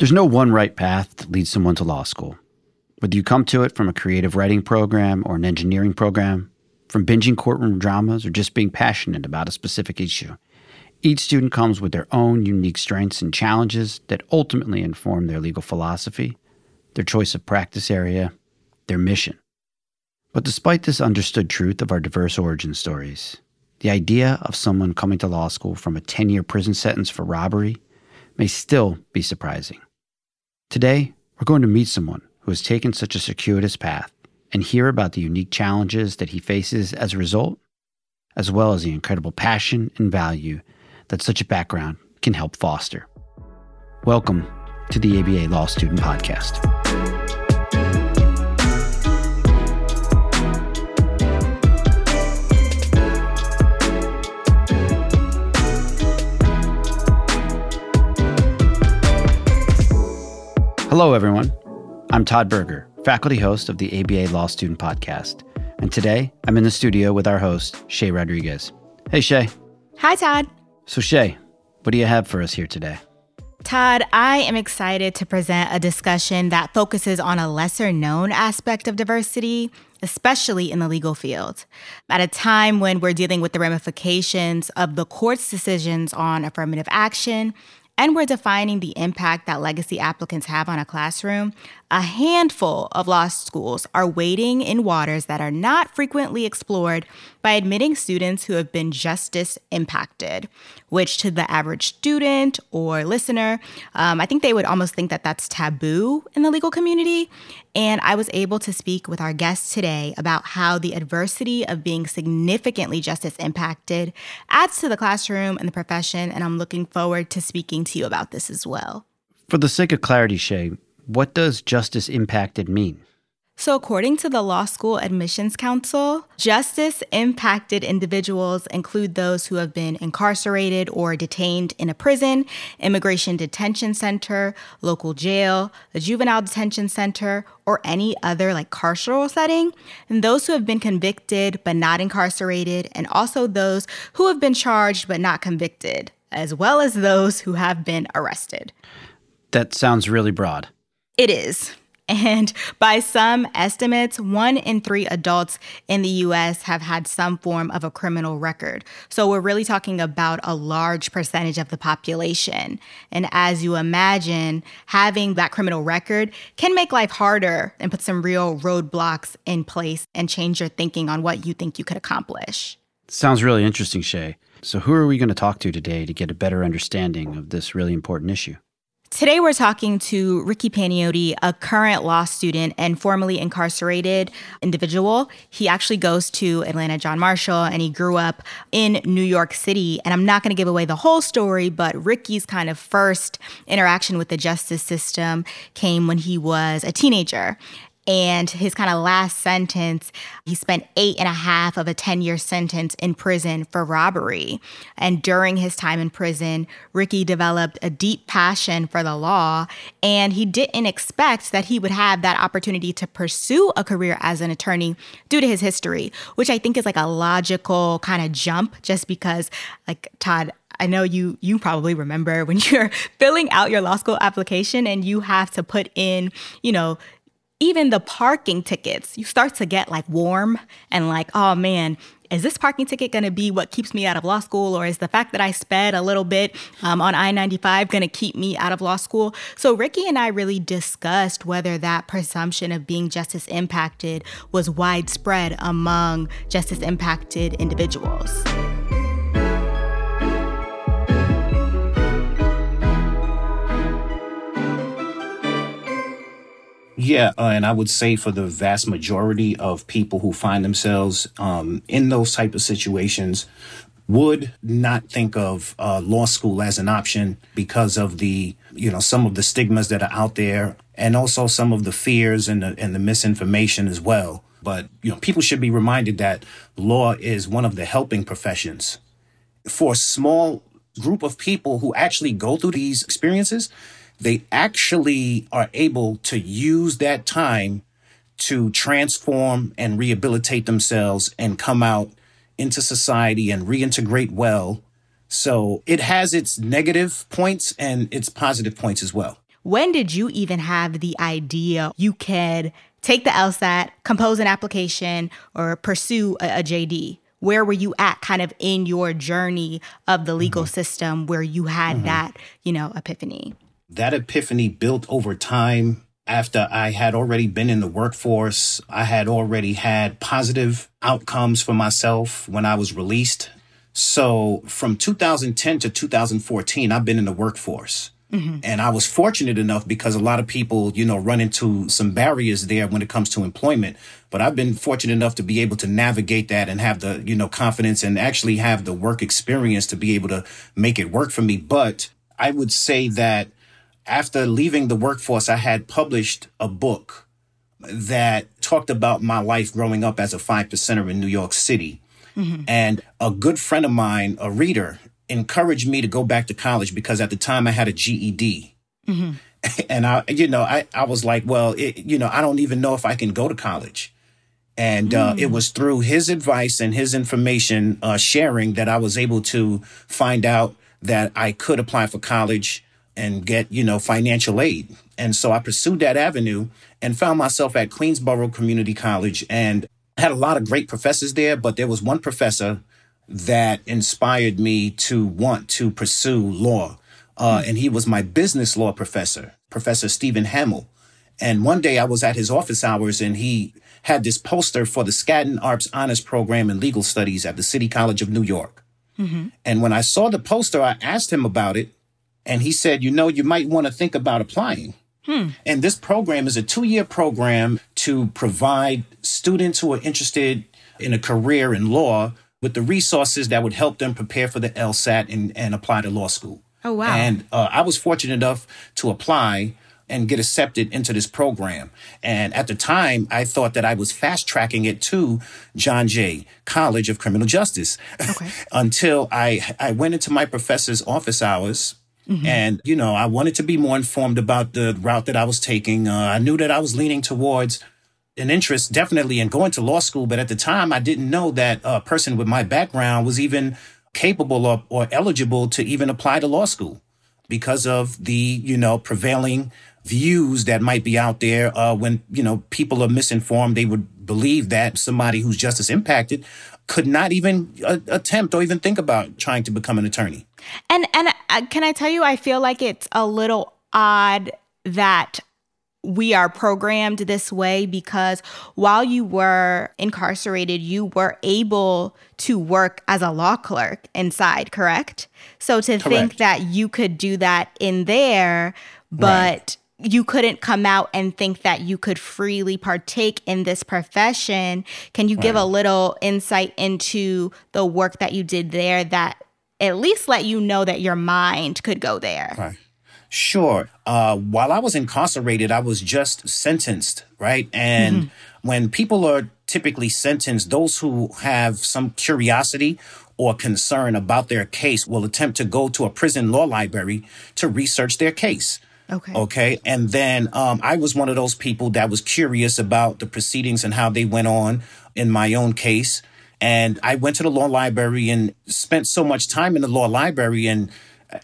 There's no one right path that leads someone to law school. Whether you come to it from a creative writing program or an engineering program, from binging courtroom dramas or just being passionate about a specific issue, each student comes with their own unique strengths and challenges that ultimately inform their legal philosophy, their choice of practice area, their mission. But despite this understood truth of our diverse origin stories, the idea of someone coming to law school from a 10 year prison sentence for robbery may still be surprising. Today, we're going to meet someone who has taken such a circuitous path and hear about the unique challenges that he faces as a result, as well as the incredible passion and value that such a background can help foster. Welcome to the ABA Law Student Podcast. Hello, everyone. I'm Todd Berger, faculty host of the ABA Law Student Podcast. And today I'm in the studio with our host, Chay Rodriguez. Hey, Chay. Hi, Todd. So, Chay, what do you have for us here today? Todd, I am excited to present a discussion that focuses on a lesser known aspect of diversity, especially in the legal field. At a time when we're dealing with the ramifications of the court's decisions on affirmative action and we're defining the impact that legacy applicants have on a classroom, a handful of law schools are wading in waters that are not frequently explored by admitting students who have been justice impacted, which to the average student or listener, um, I think they would almost think that that's taboo in the legal community. And I was able to speak with our guest today about how the adversity of being significantly justice impacted adds to the classroom and the profession. And I'm looking forward to speaking to you about this as well. For the sake of clarity, Chay, what does justice impacted mean? So, according to the Law School Admissions Council, justice impacted individuals include those who have been incarcerated or detained in a prison, immigration detention center, local jail, a juvenile detention center, or any other like carceral setting, and those who have been convicted but not incarcerated, and also those who have been charged but not convicted, as well as those who have been arrested. That sounds really broad. It is. And by some estimates, one in three adults in the US have had some form of a criminal record. So we're really talking about a large percentage of the population. And as you imagine, having that criminal record can make life harder and put some real roadblocks in place and change your thinking on what you think you could accomplish. Sounds really interesting, Chay. So, who are we going to talk to today to get a better understanding of this really important issue? Today, we're talking to Ricky Panayoty, a current law student and formerly incarcerated individual. He actually goes to Atlanta John Marshall and he grew up in New York City. And I'm not going to give away the whole story, but Ricky's kind of first interaction with the justice system came when he was a teenager. And his kind of last sentence, he spent eight and a half of a 10 year sentence in prison for robbery. And during his time in prison, Ricky developed a deep passion for the law. And he didn't expect that he would have that opportunity to pursue a career as an attorney due to his history, which I think is like a logical kind of jump just because, like, Todd, I know you you probably remember when you're filling out your law school application and you have to put in, you know, even the parking tickets, you start to get like warm and like, oh man, is this parking ticket going to be what keeps me out of law school? Or is the fact that I sped a little bit um, on I 95 going to keep me out of law school? So, Ricky and I really discussed whether that presumption of being justice impacted was widespread among justice impacted individuals. Yeah, uh, and I would say for the vast majority of people who find themselves um, in those type of situations, would not think of uh, law school as an option because of the you know some of the stigmas that are out there and also some of the fears and the, and the misinformation as well. But you know people should be reminded that law is one of the helping professions for a small group of people who actually go through these experiences they actually are able to use that time to transform and rehabilitate themselves and come out into society and reintegrate well. So it has its negative points and its positive points as well. when did you even have the idea you could take the LSAT, compose an application, or pursue a, a JD? Where were you at kind of in your journey of the legal mm-hmm. system where you had mm-hmm. that, you know, epiphany? That epiphany built over time after I had already been in the workforce. I had already had positive outcomes for myself when I was released. So from 2010 to 2014, I've been in the workforce. Mm-hmm. And I was fortunate enough because a lot of people, you know, run into some barriers there when it comes to employment. But I've been fortunate enough to be able to navigate that and have the, you know, confidence and actually have the work experience to be able to make it work for me. But I would say that after leaving the workforce, I had published a book that talked about my life growing up as a five percenter in New York City. Mm-hmm. And a good friend of mine, a reader, encouraged me to go back to college because at the time I had a GED. Mm-hmm. And I, you know, I, I was like, well, it, you know, I don't even know if I can go to college. And uh, it mm. was through his advice and his information uh, sharing that I was able to find out that I could apply for college and get, you know, financial aid. And so I pursued that avenue and found myself at Queensborough Community College and had a lot of great professors there, but there was one professor that inspired me to want to pursue law. Uh, and he was my business law professor, Professor Stephen Hamill. And one day I was at his office hours and he had this poster for the Skadden Arps Honors Program in Legal Studies at the City College of New York. Mm-hmm. And when I saw the poster, I asked him about it. And he said, you know, you might want to think about applying. Hmm. And this program is a two year program to provide students who are interested in a career in law with the resources that would help them prepare for the LSAT and, and apply to law school. Oh, wow. And uh, I was fortunate enough to apply and get accepted into this program. And at the time, I thought that I was fast tracking it to John Jay College of Criminal Justice okay. until I, I went into my professor's office hours. Mm-hmm. And, you know, I wanted to be more informed about the route that I was taking. Uh, I knew that I was leaning towards an interest definitely in going to law school, but at the time I didn't know that a person with my background was even capable of, or eligible to even apply to law school because of the, you know, prevailing views that might be out there uh, when, you know, people are misinformed. They would believe that somebody who's justice impacted could not even uh, attempt or even think about trying to become an attorney. And and uh, can I tell you I feel like it's a little odd that we are programmed this way because while you were incarcerated, you were able to work as a law clerk inside, correct? So to correct. think that you could do that in there, but right. you couldn't come out and think that you could freely partake in this profession, can you right. give a little insight into the work that you did there that at least let you know that your mind could go there? Right. Sure. Uh, while I was incarcerated, I was just sentenced, right? And mm-hmm. when people are typically sentenced, those who have some curiosity or concern about their case will attempt to go to a prison law library to research their case. Okay. Okay. And then um, I was one of those people that was curious about the proceedings and how they went on in my own case. And I went to the law library and spent so much time in the law library and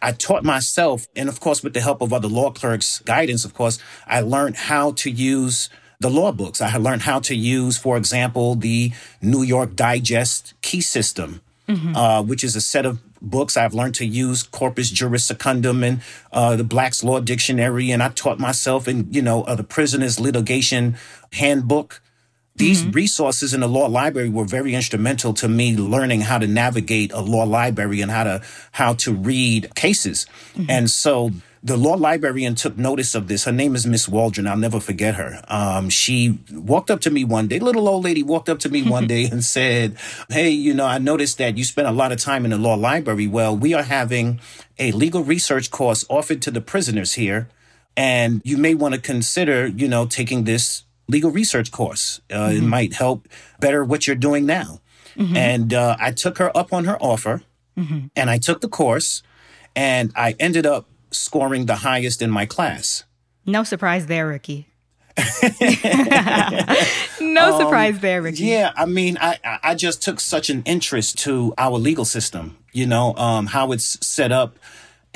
I taught myself, and of course, with the help of other law clerks' guidance, of course, I learned how to use the law books. I learned how to use, for example, the New York Digest key system, mm-hmm. uh, which is a set of books. I've learned to use Corpus Juris Secundum and uh, the Black's Law Dictionary, and I taught myself in, you know, uh, the Prisoner's Litigation Handbook. These mm-hmm. resources in the law library were very instrumental to me learning how to navigate a law library and how to how to read cases. Mm-hmm. And so the law librarian took notice of this. Her name is Miss Waldron. I'll never forget her. Um, she walked up to me one day, little old lady walked up to me one day and said, Hey, you know, I noticed that you spent a lot of time in the law library. Well, we are having a legal research course offered to the prisoners here. And you may want to consider, you know, taking this legal research course. Uh, mm-hmm. It might help better what you're doing now. Mm-hmm. And uh, I took her up on her offer mm-hmm. and I took the course and I ended up scoring the highest in my class. No surprise there, Ricky. no um, surprise there, Ricky. Yeah, I mean, I I just took such an interest to our legal system. You know, um, how it's set up,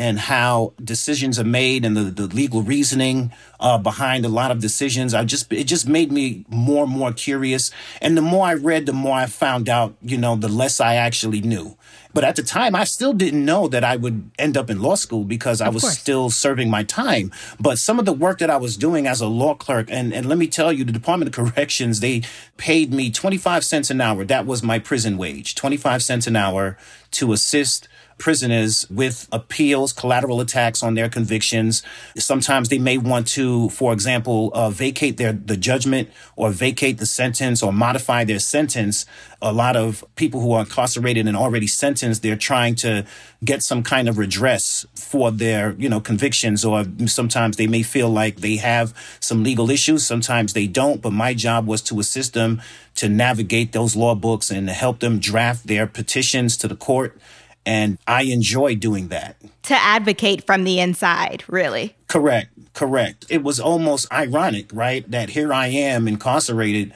and how decisions are made and the, the legal reasoning uh, behind a lot of decisions. I just it just made me more and more curious. And the more I read, the more I found out, you know, the less I actually knew. But at the time, I still didn't know that I would end up in law school because I was still serving my time. But some of the work that I was doing as a law clerk, and, and let me tell you, the Department of Corrections, they paid me 25 cents an hour. That was my prison wage, 25 cents an hour to assist prisoners with appeals, collateral attacks on their convictions. Sometimes they may want to, for example, uh, vacate their the judgment or vacate the sentence or modify their sentence. A lot of people who are incarcerated and already sentenced, they're trying to get some kind of redress for their, you know, convictions, or sometimes they may feel like they have some legal issues. Sometimes they don't. But my job was to assist them to navigate those law books and to help them draft their petitions to the court and I enjoy doing that. To advocate from the inside, really. Correct, correct. It was almost ironic, right? That here I am incarcerated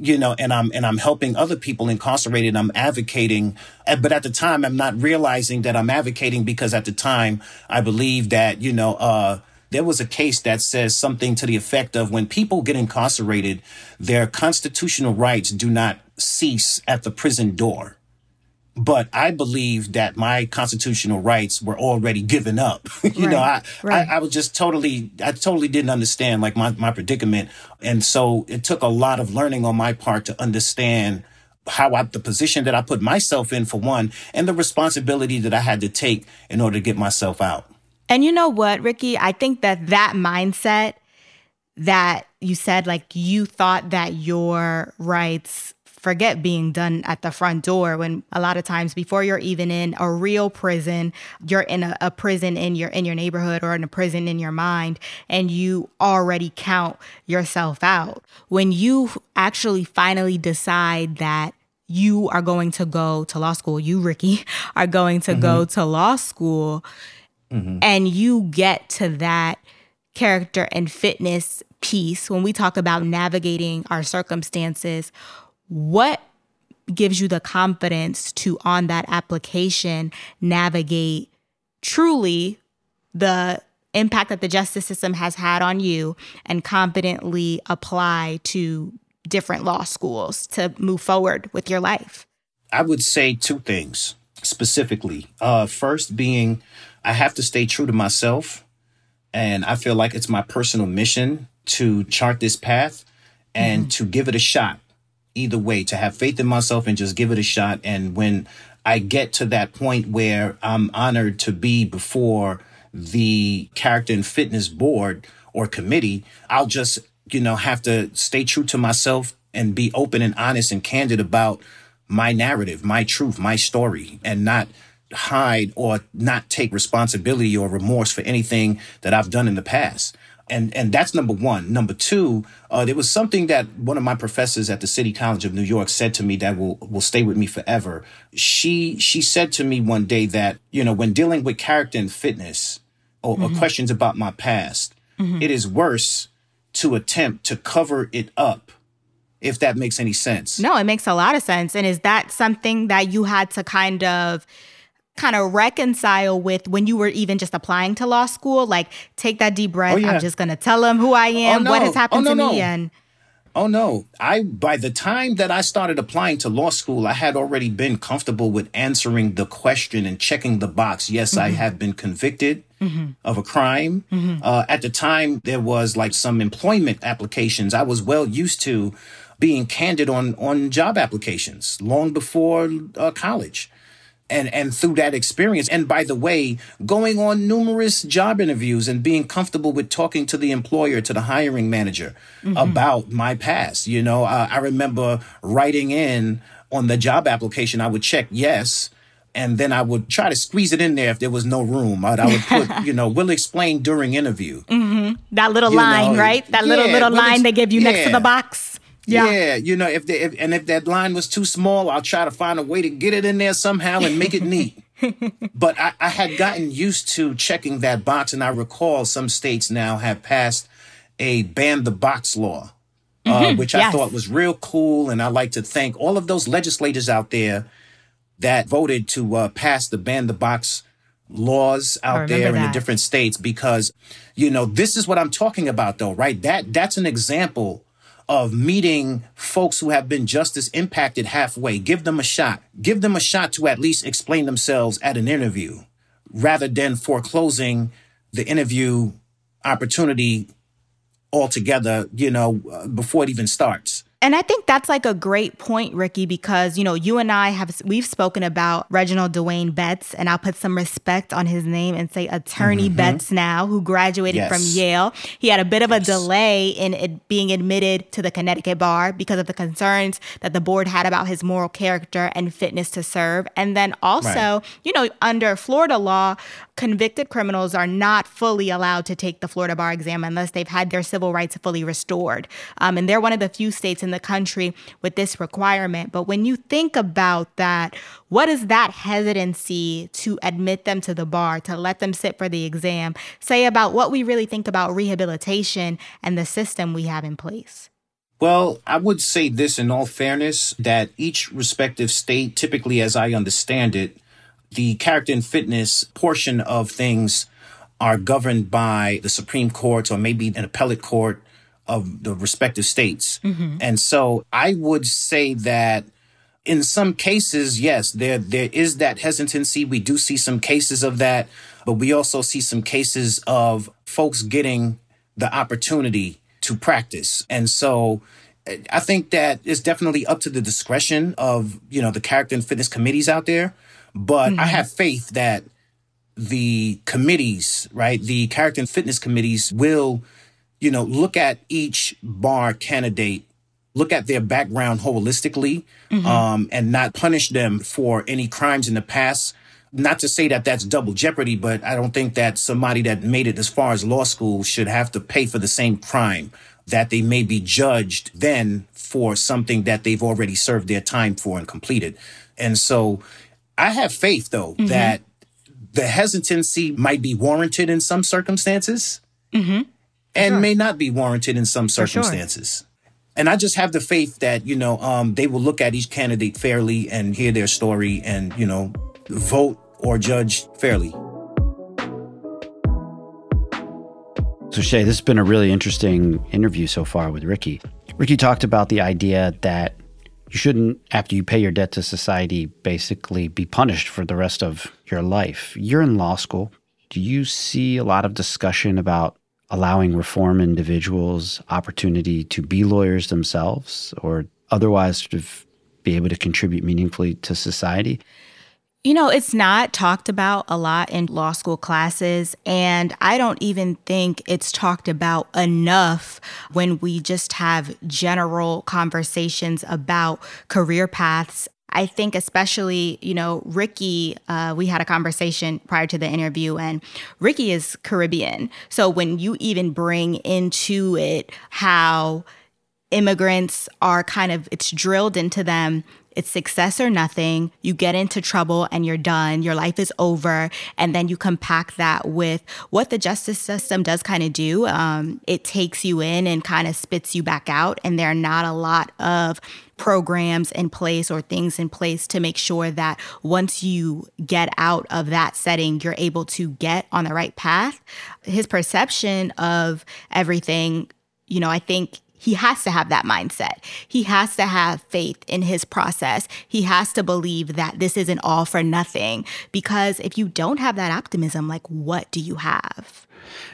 you know and i'm and i'm helping other people incarcerated i'm advocating eh, but at the time i'm not realizing that i'm advocating because at the time i believe that you know uh there was a case that says something to the effect of when people get incarcerated their constitutional rights do not cease at the prison door but I believe that my constitutional rights were already given up. you right, know, I, right. I, I was just totally, I totally didn't understand like my, my predicament. And so it took a lot of learning on my part to understand how I, the position that I put myself in for one, and the responsibility that I had to take in order to get myself out. And you know what, Ricky? I think that that mindset that you said, like you thought that your rights forget being done at the front door when a lot of times before you're even in a real prison you're in a, a, prison in your in your neighborhood or in a prison in your mind and you already count yourself out when you actually finally decide that you are going to go to law school you ricky are going to mm-hmm. go to law school mm-hmm. and you get to that character and fitness piece when we talk about navigating our circumstances what gives you the confidence to on that application navigate truly the impact that the justice system has had on you and confidently apply to different law schools to move forward with your life? I would say two things specifically. Uh, first, being I have to stay true to myself. And I feel like it's my personal mission to chart this path and mm-hmm. to give it a shot either way, to have faith in myself and just give it a shot. And when I get to that point where I'm honored to be before the character and fitness board or committee, I'll just, you know, have to stay true to myself and be open and honest and candid about my narrative, my truth, my story, and not hide or not take responsibility or remorse for anything that I've done in the past and and that's number one. Number two, uh, there was something that one of my professors at the City College of New York said to me that will will stay with me forever. She she said to me one day that you know when dealing with character and fitness or, mm-hmm. or questions about my past, mm-hmm. it is worse to attempt to cover it up. If that makes any sense. No, it makes a lot of sense. And is that something that you had to kind of kind of reconcile with when you were even just applying to law school? Like, take that deep breath. Oh, yeah. I'm just going to tell them who I am, oh, no. what has happened oh, no, to me, and. Oh no. I by the time that I started applying to law school, I had already been comfortable with answering the question and checking the box. Yes, mm-hmm. I have been convicted mm-hmm. of a crime. Mm-hmm. Uh, at the time, there was like some employment applications. I was well used to being candid on on job applications long before uh, college and and through that experience and by the way going on numerous job interviews and being comfortable with talking to the employer to the hiring manager mm-hmm. about my past you know uh, i remember writing in on the job application i would check yes and then I would try to squeeze it in there if there was no room. I, I would put, you know, we'll explain during interview. Mm-hmm. That little you line, know, right? That yeah, little little we'll line ex- they give you yeah. next to the box. Yeah. yeah, you know, if, they, if and if that line was too small, I'll try to find a way to get it in there somehow and make it neat. but I, I had gotten used to checking that box, and I recall some states now have passed a ban the box law, uh, mm-hmm. uh, which yes. I thought was real cool. And I like to thank all of those legislators out there that voted to uh, pass the ban the box laws out there in the different states because you know this is what I'm talking about though right that that's an example of meeting folks who have been just as impacted halfway. Give them a shot. Give them a shot to at least explain themselves at an interview rather than foreclosing the interview opportunity altogether you know uh, before it even starts and I think that's like a great point, Ricky, because you know you and I have we've spoken about Reginald Dwayne Betts, and I'll put some respect on his name and say Attorney mm-hmm. Betts now, who graduated yes. from Yale. He had a bit of a yes. delay in it being admitted to the Connecticut bar because of the concerns that the board had about his moral character and fitness to serve, and then also, right. you know, under Florida law, convicted criminals are not fully allowed to take the Florida bar exam unless they've had their civil rights fully restored, um, and they're one of the few states in the country with this requirement. But when you think about that, what is that hesitancy to admit them to the bar, to let them sit for the exam, say about what we really think about rehabilitation and the system we have in place? Well, I would say this in all fairness that each respective state, typically as I understand it, the character and fitness portion of things are governed by the Supreme Court or maybe an appellate court of the respective states. Mm-hmm. And so I would say that in some cases, yes, there there is that hesitancy. We do see some cases of that, but we also see some cases of folks getting the opportunity to practice. And so I think that it's definitely up to the discretion of, you know, the character and fitness committees out there. But mm-hmm. I have faith that the committees, right, the character and fitness committees will you know, look at each bar candidate, look at their background holistically, mm-hmm. um, and not punish them for any crimes in the past. Not to say that that's double jeopardy, but I don't think that somebody that made it as far as law school should have to pay for the same crime that they may be judged then for something that they've already served their time for and completed. And so I have faith though mm-hmm. that the hesitancy might be warranted in some circumstances. Mm-hmm and sure. may not be warranted in some circumstances. Sure. And I just have the faith that, you know, um, they will look at each candidate fairly and hear their story and, you know, vote or judge fairly. So, Chay, this has been a really interesting interview so far with Ricky. Ricky talked about the idea that you shouldn't, after you pay your debt to society, basically be punished for the rest of your life. You're in law school. Do you see a lot of discussion about allowing reform individuals opportunity to be lawyers themselves or otherwise of be able to contribute meaningfully to society? You know, it's not talked about a lot in law school classes, and I don't even think it's talked about enough when we just have general conversations about career paths I think, especially, you know, Ricky, uh, we had a conversation prior to the interview, and Ricky is Caribbean. So when you even bring into it how immigrants are kind of, it's drilled into them it's success or nothing. You get into trouble and you're done. Your life is over. And then you compact that with what the justice system does kind of do. Um, it takes you in and kind of spits you back out. And there are not a lot of programs in place or things in place to make sure that once you get out of that setting, you're able to get on the right path. His perception of everything, you know, I think he has to have that mindset. He has to have faith in his process. He has to believe that this isn't all for nothing. Because if you don't have that optimism, like what do you have?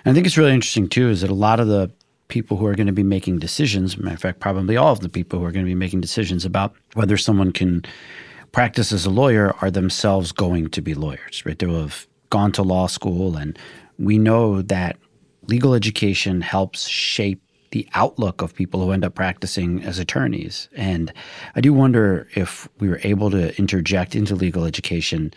I think it's really interesting too is that a lot of the people who are going to be making decisions, matter of fact, probably all of the people who are going to be making decisions about whether someone can practice as a lawyer are themselves going to be lawyers, right? They will have gone to law school, and we know that legal education helps shape the outlook of people who end up practicing as attorneys. And I do wonder if we were able to interject into legal education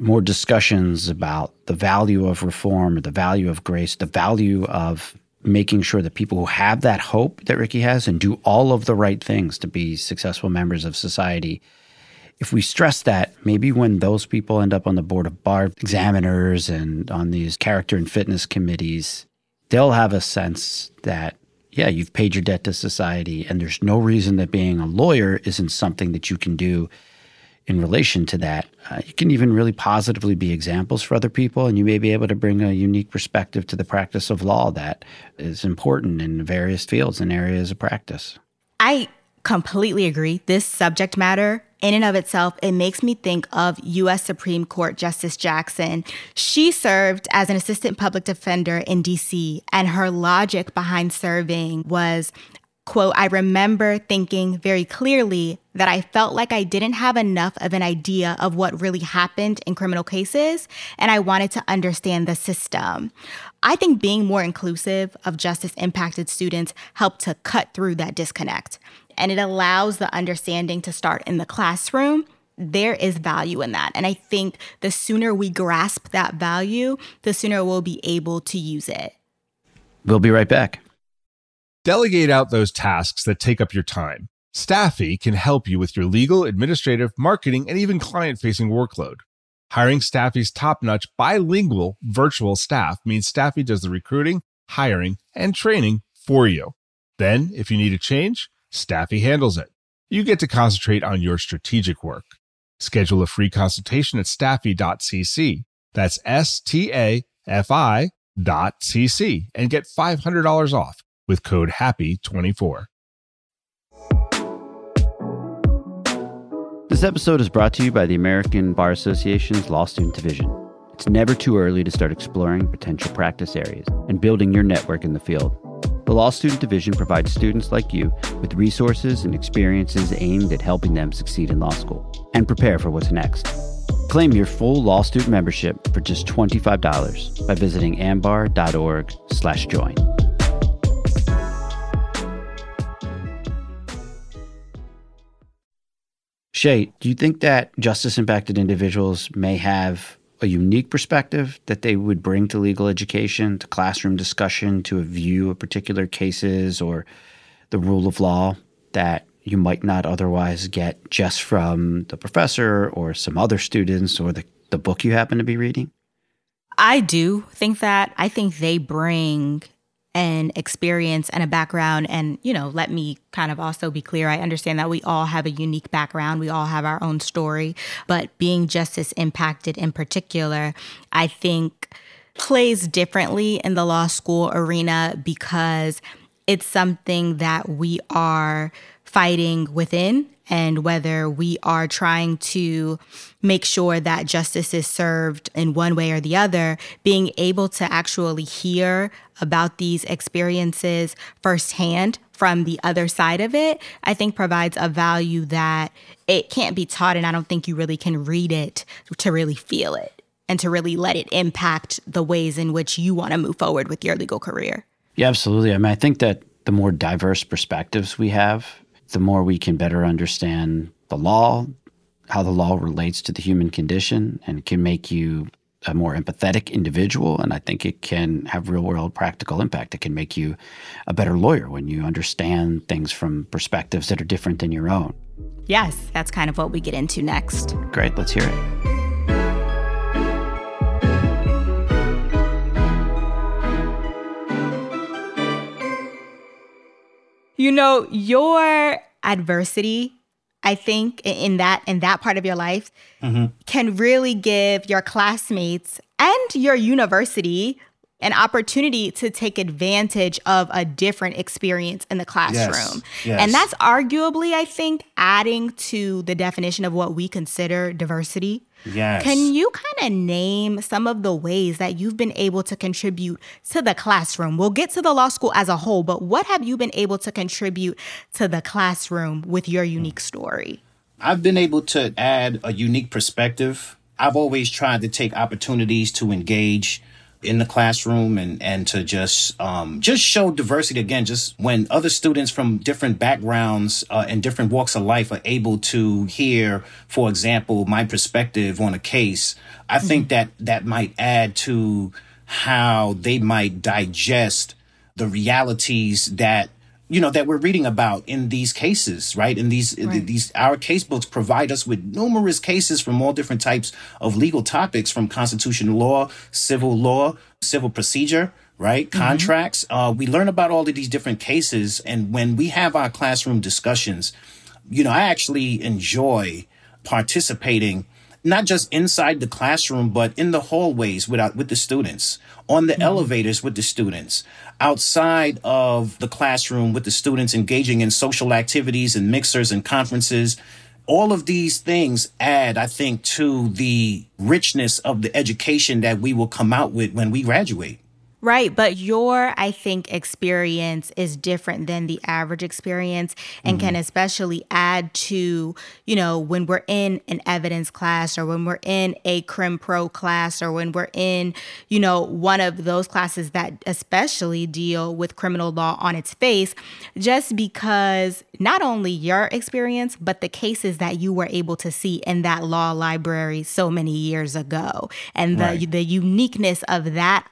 more discussions about the value of reform, or the value of grace, the value of making sure that people who have that hope that Ricky has and do all of the right things to be successful members of society. If we stress that, maybe when those people end up on the board of bar examiners and on these character and fitness committees, they'll have a sense that yeah, you've paid your debt to society, and there's no reason that being a lawyer isn't something that you can do in relation to that, uh, you can even really positively be examples for other people, and you may be able to bring a unique perspective to the practice of law that is important in various fields and areas of practice. I completely agree. This subject matter, in and of itself, it makes me think of U.S. Supreme Court Justice Jackson. She served as an assistant public defender in D.C., and her logic behind serving was quote, I remember thinking very clearly that I felt like I didn't have enough of an idea of what really happened in criminal cases, and I wanted to understand the system. I think being more inclusive of justice impacted students helped to cut through that disconnect and it allows the understanding to start in the classroom, there is value in that. And I think the sooner we grasp that value, the sooner we'll be able to use it. We'll be right back. Delegate out those tasks that take up your time. Stafi can help you with your legal, administrative, marketing, and even client facing workload. Hiring Stafi's top notch bilingual virtual staff means Stafi does the recruiting, hiring, and training for you. Then, if you need a change, Stafi handles it. You get to concentrate on your strategic work. Schedule a free consultation at stafi.cc. That's S T A F I dot cc and get $500 off with code HAPPY24. This episode is brought to you by the American Bar Association's Law Student Division. It's never too early to start exploring potential practice areas and building your network in the field. The Law Student Division provides students like you with resources and experiences aimed at helping them succeed in law school and prepare for what's next. Claim your full law student membership for just $25 by visiting ambar.org/join. Chay, do you think that justice impacted individuals may have a unique perspective that they would bring to legal education, to classroom discussion, to a view of particular cases or the rule of law that you might not otherwise get just from the professor or some other students or the, the book you happen to be reading? I do think that. I think they bring an experience and a background and you know let me kind of also be clear. I understand that we all have a unique background. We all have our own story. But being justice impacted in particular i think plays differently in the law school arena because it's something that we are fighting within and whether we are trying to make sure that justice is served in one way or the other, being able to actually hear about these experiences firsthand from the other side of it, I think provides a value that it can't be taught. And I don't think you really can read it to really feel it and to really let it impact the ways in which you want to move forward with your legal career. Yeah, absolutely. I mean, I think that the more diverse perspectives we have the more we can better understand the law, how the law relates to the human condition, and can make you a more empathetic individual. And I think it can have real world practical impact. It can make you a better lawyer when you understand things from perspectives that are different than your own. Yes, that's kind of what we get into next. Great, let's hear it. You know, your adversity, I think, in that in that part of your life mm-hmm. can really give your classmates and your university an opportunity to take advantage of a different experience in the classroom. Yes, yes. And that's arguably, I think, adding to the definition of what we consider diversity. Yes. Can you kind of name some of the ways that you've been able to contribute to the classroom? We'll get to the law school as a whole, but what have you been able to contribute to the classroom with your unique story? I've been able to add a unique perspective. I've always tried to take opportunities to engage in the classroom and and to just um, just show diversity again. Just when other students from different backgrounds uh, and different walks of life are able to hear, for example, my perspective on a case, I mm-hmm. think that that might add to how they might digest the realities that you know that we're reading about in these cases right in these right. these our case books provide us with numerous cases from all different types of legal topics from constitutional law civil law civil procedure right mm-hmm. contracts uh, we learn about all of these different cases and when we have our classroom discussions you know i actually enjoy participating not just inside the classroom, but in the hallways with, with the students, on the mm-hmm. elevators with the students, outside of the classroom with the students engaging in social activities and mixers and conferences. All of these things add, I think, to the richness of the education that we will come out with when we graduate. Right. But your, I think, experience is different than the average experience and mm-hmm. can especially add to, you know, when we're in an evidence class or when we're in a crim pro class or when we're in, you know, one of those classes that especially deal with criminal law on its face, just because not only your experience, but the cases that you were able to see in that law library so many years ago and the, right. the uniqueness of that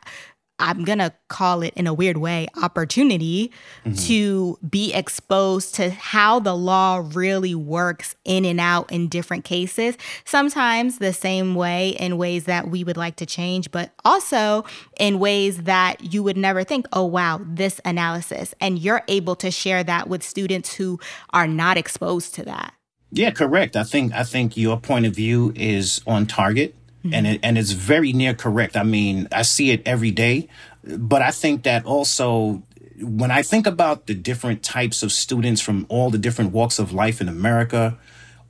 I'm going to call it in a weird way, opportunity mm-hmm. to be exposed to how the law really works in and out in different cases. Sometimes the same way in ways that we would like to change, but also in ways that you would never think, oh, wow, this analysis. And you're able to share that with students who are not exposed to that. Yeah, correct. I think I think your point of view is on target. Mm-hmm. And it, and it's very near correct. I mean, I see it every day, but I think that also when I think about the different types of students from all the different walks of life in America,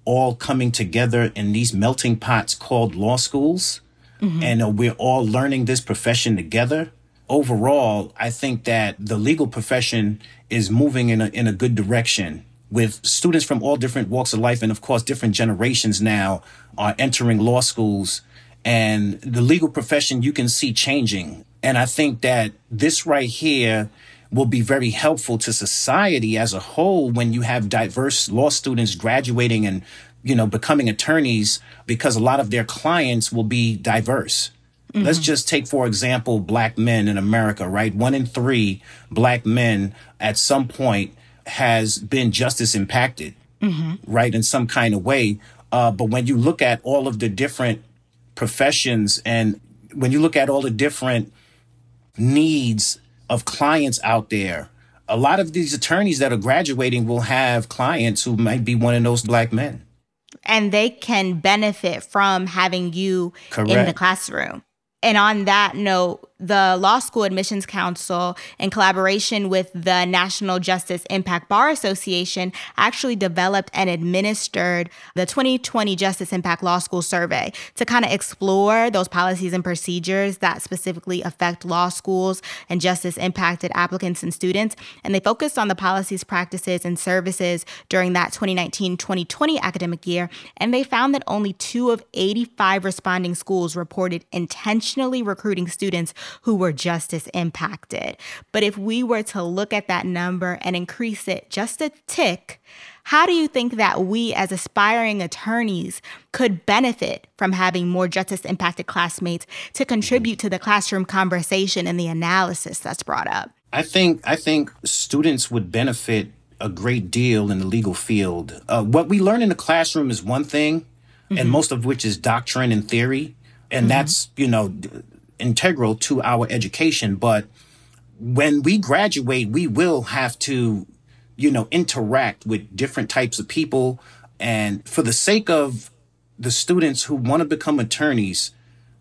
all coming together in these melting pots called law schools, mm-hmm. and uh, we're all learning this profession together. Overall, I think that the legal profession is moving in a, in a good direction with students from all different walks of life. And of course, different generations now are entering law schools and the legal profession you can see changing. And I think that this right here will be very helpful to society as a whole when you have diverse law students graduating and you know becoming attorneys because a lot of their clients will be diverse. Mm-hmm. Let's just take for example black men in America, right? 1 in 3 black men at some point has been justice impacted, mm-hmm. right, in some kind of way. Uh, but when you look at all of the different professions and when you look at all the different needs of clients out there, a lot of these attorneys that are graduating will have clients who might be one of those black men. And they can benefit from having you Correct. in the classroom. And on that note, the Law School Admissions Council, in collaboration with the National Justice Impact Bar Association, actually developed and administered the 2020 Justice Impact Law School Survey to kind of explore those policies and procedures that specifically affect law schools and justice impacted applicants and students. And they focused on the policies, practices, and services during that 2019 2020 academic year. And they found that only two of 85 responding schools reported intentionally recruiting students who were justice impacted. But if we were to look at that number and increase it just a tick, how do you think that we as aspiring attorneys could benefit from having more justice impacted classmates to contribute to the classroom conversation and the analysis that's brought up? I think I think students would benefit a great deal in the legal field. Uh, what we learn in the classroom is one thing, mm-hmm. and most of which is doctrine and theory, and mm-hmm. that's you know integral to our education. But when we graduate, we will have to, you know, interact with different types of people. And for the sake of the students who want to become attorneys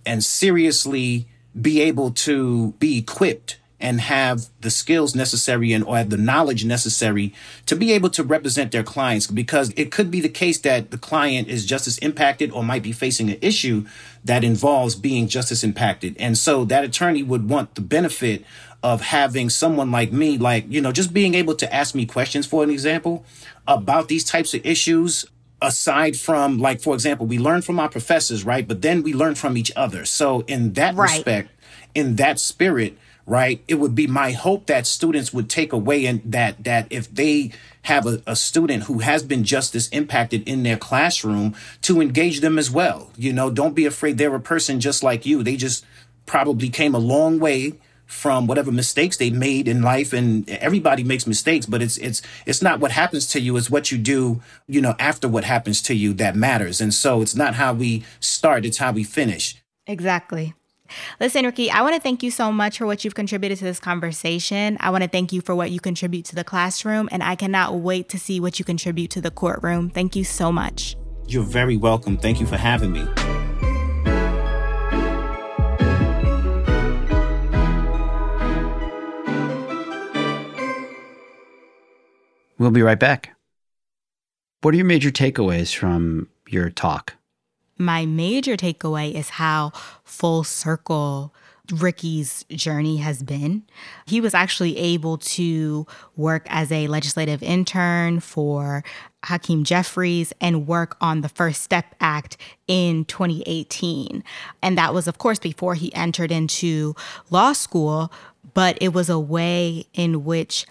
and seriously be able to be equipped and have the skills necessary and or have the knowledge necessary to be able to represent their clients. Because it could be the case that the client is justice impacted or might be facing an issue that involves being justice impacted. And so that attorney would want the benefit of having someone like me like you know just being able to ask me questions for an example about these types of issues aside from like for example we learn from our professors right? But then we learn from each other. So in that right. respect in that spirit right? It would be my hope that students would take away and that that if they have a, a, student who has been justice impacted in their classroom to engage them as well. You know, don't be afraid they're a person just like you. They just probably came a long way from whatever mistakes they made in life and everybody makes mistakes but it's it's it's not what happens to you it's what you do you know after what happens to you that matters and so it's not how we start it's how we finish exactly Listen, Ricky, I want to thank you so much for what you've contributed to this conversation. I want to thank you for what you contribute to the classroom, and I cannot wait to see what you contribute to the courtroom. Thank you so much. You're very welcome. Thank you for having me. We'll be right back. What are your major takeaways from your talk? My major takeaway is how full circle Ricky's journey has been. He was actually able to work as a legislative intern for Hakeem Jeffries and work on the First Step Act in 2018. And that was, of course, before he entered into law school, but it was a way in which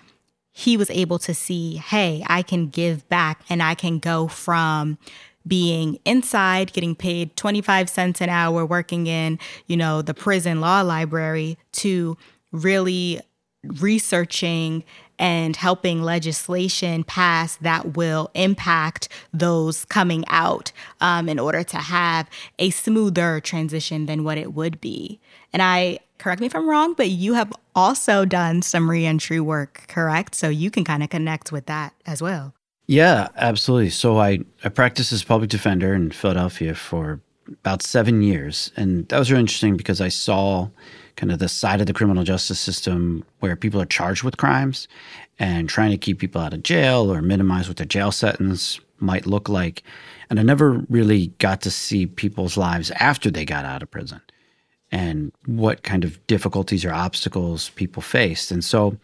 he was able to see, hey, I can give back and I can go from being inside getting paid 25 cents an hour working in, you know, the prison law library to really researching and helping legislation pass that will impact those coming out um, in order to have a smoother transition than what it would be. And I, correct me if I'm wrong, but you have also done some reentry work, correct? So you can kind of connect with that as well. Yeah, absolutely. So I, I practiced as public defender in Philadelphia for about seven years. And that was really interesting because I saw kind of the side of the criminal justice system where people are charged with crimes and trying to keep people out of jail or minimize what their jail sentence might look like. And I never really got to see people's lives after they got out of prison and what kind of difficulties or obstacles people faced. And so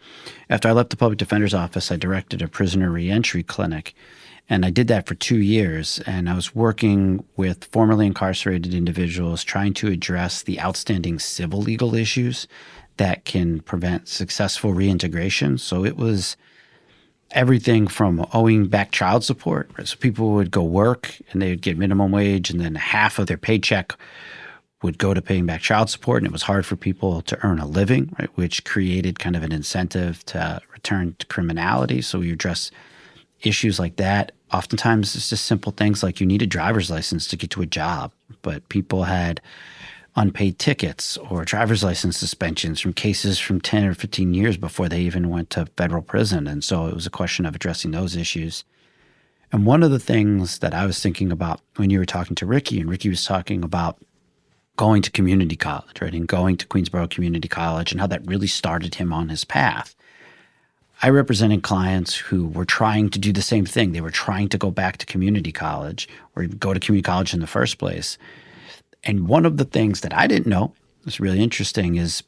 after I left the public defender's office, I directed a prisoner reentry clinic. And I did that for two years. And I was working with formerly incarcerated individuals trying to address the outstanding civil legal issues that can prevent successful reintegration. So it was everything from owing back child support. So people would go work and they would get minimum wage, and then half of their paycheck would go to paying back child support, and it was hard for people to earn a living, right, which created kind of an incentive to return to criminality. So we address issues like that. Oftentimes, it's just simple things like you need a driver's license to get to a job, but people had unpaid tickets or driver's license suspensions from cases from 10 or 15 years before they even went to federal prison. And so it was a question of addressing those issues. And one of the things that I was thinking about when you were talking to Ricky, and Ricky was talking about going to community college, right? And going to Queensborough Community College and how that really started him on his path. I represented clients who were trying to do the same thing. They were trying to go back to community college or go to community college in the first place. And one of the things that I didn't know was really interesting is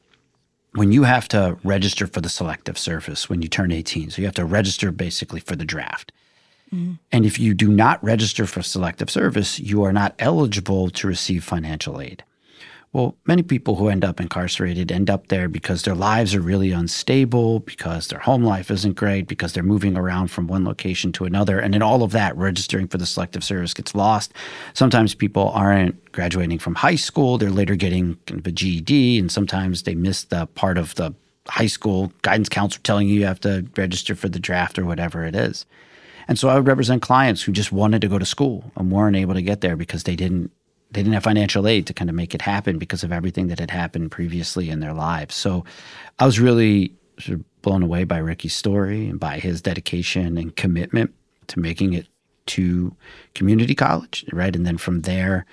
when you have to register for the selective service when you turn 18. So you have to register basically for the draft. Mm-hmm. And if you do not register for selective service, you are not eligible to receive financial aid. Well, many people who end up incarcerated end up there because their lives are really unstable, because their home life isn't great, because they're moving around from one location to another. And in all of that, registering for the selective service gets lost. Sometimes people aren't graduating from high school, they're later getting a GED, and sometimes they miss the part of the high school guidance counselor telling you you have to register for the draft or whatever it is. And so I would represent clients who just wanted to go to school and weren't able to get there because they didn't they didn't have financial aid to kind of make it happen because of everything that had happened previously in their lives. So I was really sort of blown away by Ricky's story and by his dedication and commitment to making it to community college, right? And then from there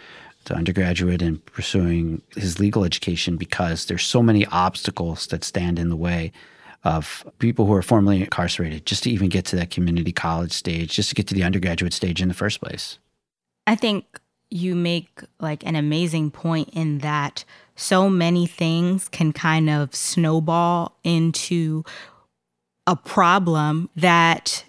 to undergraduate and pursuing his legal education because there's so many obstacles that stand in the way of people who are formerly incarcerated just to even get to that community college stage, just to get to the undergraduate stage in the first place. I think you make like an amazing point in that so many things can kind of snowball into a problem that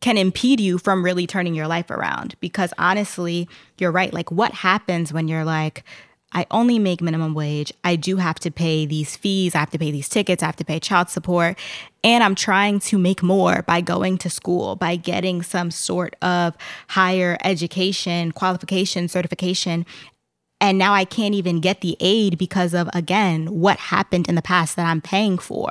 can impede you from really turning your life around. Because honestly, you're right. Like, what happens when you're like, I only make minimum wage. I do have to pay these fees. I have to pay these tickets. I have to pay child support. And I'm trying to make more by going to school, by getting some sort of higher education, qualification, certification. And now I can't even get the aid because of, again, what happened in the past that I'm paying for.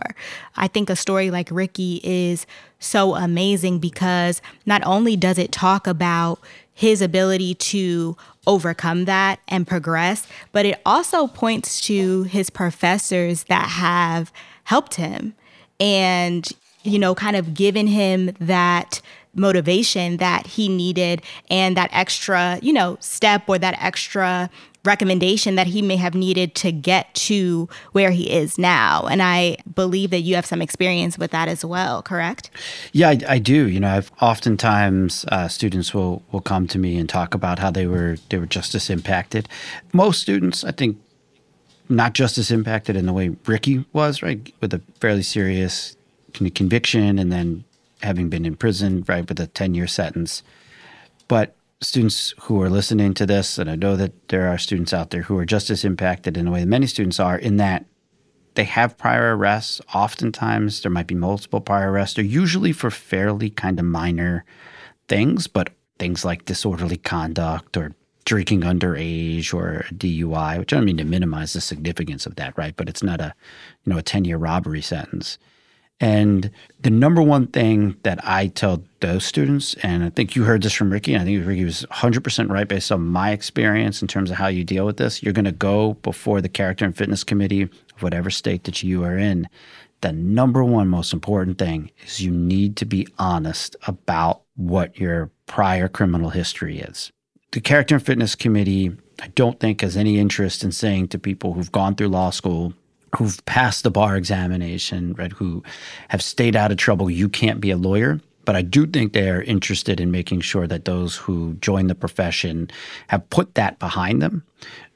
I think a story like Ricky is so amazing because not only does it talk about his ability to overcome that and progress, but it also points to his professors that have helped him and, you know, kind of given him that motivation that he needed and that extra, you know, step or that extra recommendation that he may have needed to get to where he is now. And I believe that you have some experience with that as well, correct? Yeah, I, I do. You know, I've oftentimes uh, students will will come to me and talk about how they were they were justice impacted. Most students, I think, not justice impacted in the way Ricky was, right, with a fairly serious conviction and then having been in prison, right, with a ten year sentence. But students who are listening to this, and I know that there are students out there who are just as impacted in the way that many students are, in that they have prior arrests. Oftentimes, there might be multiple prior arrests. They're usually for fairly kind of minor things, but things like disorderly conduct or drinking underage or a DUI, which I don't mean to minimize the significance of that, right? But it's not a, you know, a 10 year robbery sentence. And the number one thing that I tell those students, and I think you heard this from Ricky, and I think Ricky was 100% right based on my experience in terms of how you deal with this. You're going to go before the character and fitness committee of whatever state that you are in. The number one most important thing is you need to be honest about what your prior criminal history is. The character and fitness committee, I don't think has any interest in saying to people who've gone through law school, who've passed the bar examination, right, who have stayed out of trouble, you can't be a lawyer. But I do think they are interested in making sure that those who join the profession have put that behind them.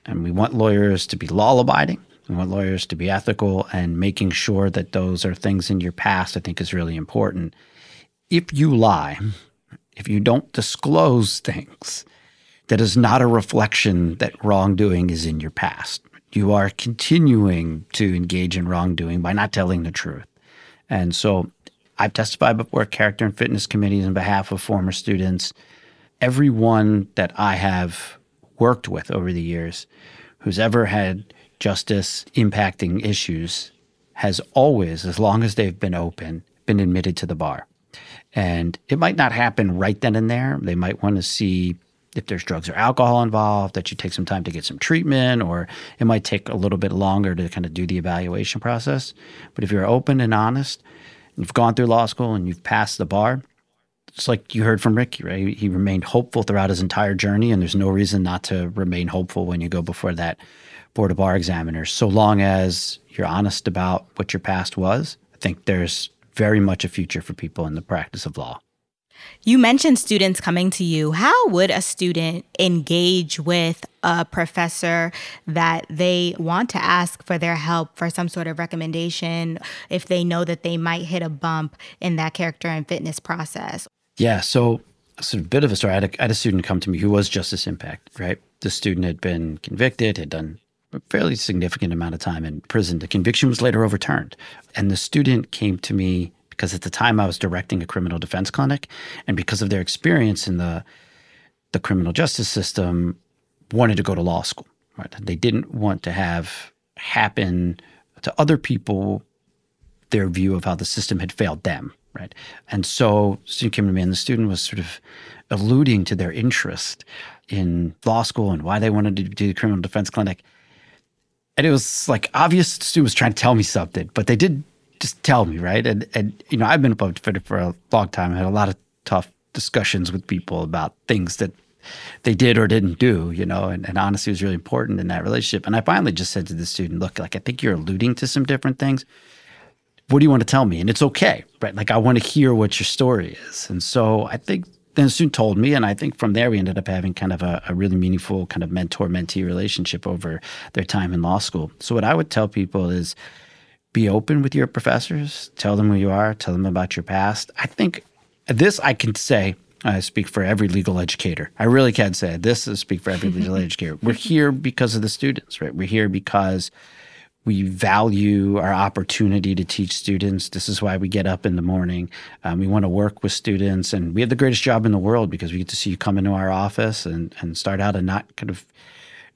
And we want lawyers to be law abiding. We want lawyers to be ethical and making sure that those are things in your past, I think is really important. If you lie, if you don't disclose things, that is not a reflection that wrongdoing is in your past you are continuing to engage in wrongdoing by not telling the truth. And so I've testified before character and fitness committees on behalf of former students. Everyone that I have worked with over the years who's ever had justice impacting issues has always, as long as they've been open, been admitted to the bar. And it might not happen right then and there. They might want to see if there's drugs or alcohol involved, that you take some time to get some treatment, or it might take a little bit longer to kind of do the evaluation process. But if you're open and honest, and you've gone through law school and you've passed the bar, it's like you heard from Ricky, right? He remained hopeful throughout his entire journey, and there's no reason not to remain hopeful when you go before that board of bar examiners. So long as you're honest about what your past was, I think there's very much a future for people in the practice of law. You mentioned students coming to you. How would a student engage with a professor that they want to ask for their help for some sort of recommendation if they know that they might hit a bump in that character and fitness process? Yeah. So, sort of bit of a story. I had a, I had a student come to me who was Justice Impact, right? The student had been convicted, had done a fairly significant amount of time in prison. The conviction was later overturned. And the student came to me because at the time I was directing a criminal defense clinic, and because of their experience in the the criminal justice system, wanted to go to law school. Right? They didn't want to have happen to other people their view of how the system had failed them. Right, and so student came to me, and the student was sort of alluding to their interest in law school and why they wanted to do the criminal defense clinic. And it was like obvious the student was trying to tell me something, but they did just tell me, right? And and you know, I've been a public defender for a long time. I had a lot of tough discussions with people about things that they did or didn't do, you know, and, and honesty was really important in that relationship. And I finally just said to the student, look, like I think you're alluding to some different things. What do you want to tell me? And it's okay, right? Like I want to hear what your story is. And so I think then the student told me, and I think from there we ended up having kind of a, a really meaningful kind of mentor mentee relationship over their time in law school. So what I would tell people is be open with your professors, tell them who you are, tell them about your past. I think this I can say, I speak for every legal educator. I really can say this is speak for every legal educator. We're here because of the students, right? We're here because we value our opportunity to teach students. This is why we get up in the morning. Um, we want to work with students, and we have the greatest job in the world because we get to see you come into our office and, and start out and not kind of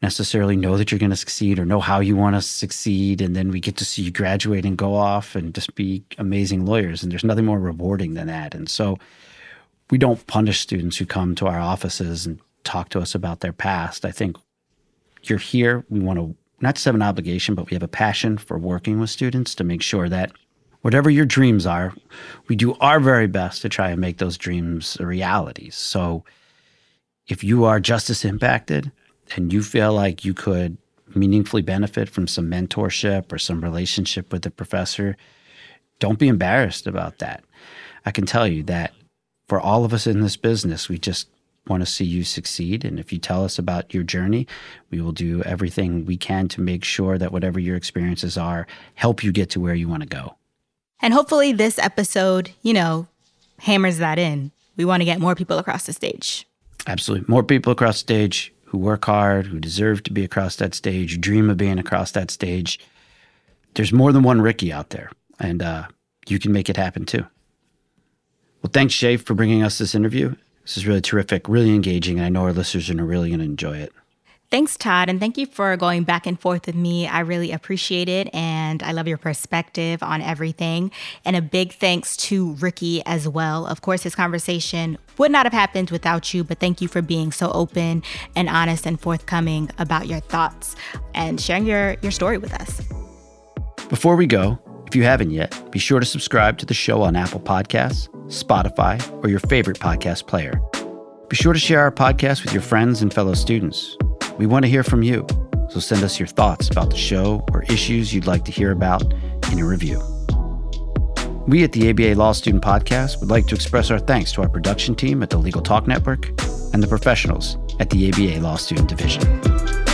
necessarily know that you're going to succeed or know how you want to succeed. And then we get to see you graduate and go off and just be amazing lawyers. And there's nothing more rewarding than that. And so we don't punish students who come to our offices and talk to us about their past. I think you're here. We want to not just have an obligation, but we have a passion for working with students to make sure that Whatever your dreams are, we do our very best to try and make those dreams a reality. So if you are justice impacted and you feel like you could meaningfully benefit from some mentorship or some relationship with a professor, don't be embarrassed about that. I can tell you that for all of us in this business, we just want to see you succeed. And if you tell us about your journey, we will do everything we can to make sure that whatever your experiences are, help you get to where you want to go. And hopefully, this episode, you know, hammers that in. We want to get more people across the stage. Absolutely. More people across the stage who work hard, who deserve to be across that stage, dream of being across that stage. There's more than one Ricky out there, and uh, you can make it happen too. Well, thanks, Chay, for bringing us this interview. This is really terrific, really engaging, and I know our listeners are really going to enjoy it. Thanks, Todd, and thank you for going back and forth with me. I really appreciate it, and I love your perspective on everything. And a big thanks to Ricky as well. Of course, his conversation would not have happened without you, but thank you for being so open and honest and forthcoming about your thoughts and sharing your, your story with us. Before we go, if you haven't yet, be sure to subscribe to the show on Apple Podcasts, Spotify, or your favorite podcast player. Be sure to share our podcast with your friends and fellow students. We want to hear from you, so send us your thoughts about the show or issues you'd like to hear about in a review. We at the ABA Law Student Podcast would like to express our thanks to our production team at the Legal Talk Network and the professionals at the ABA Law Student Division.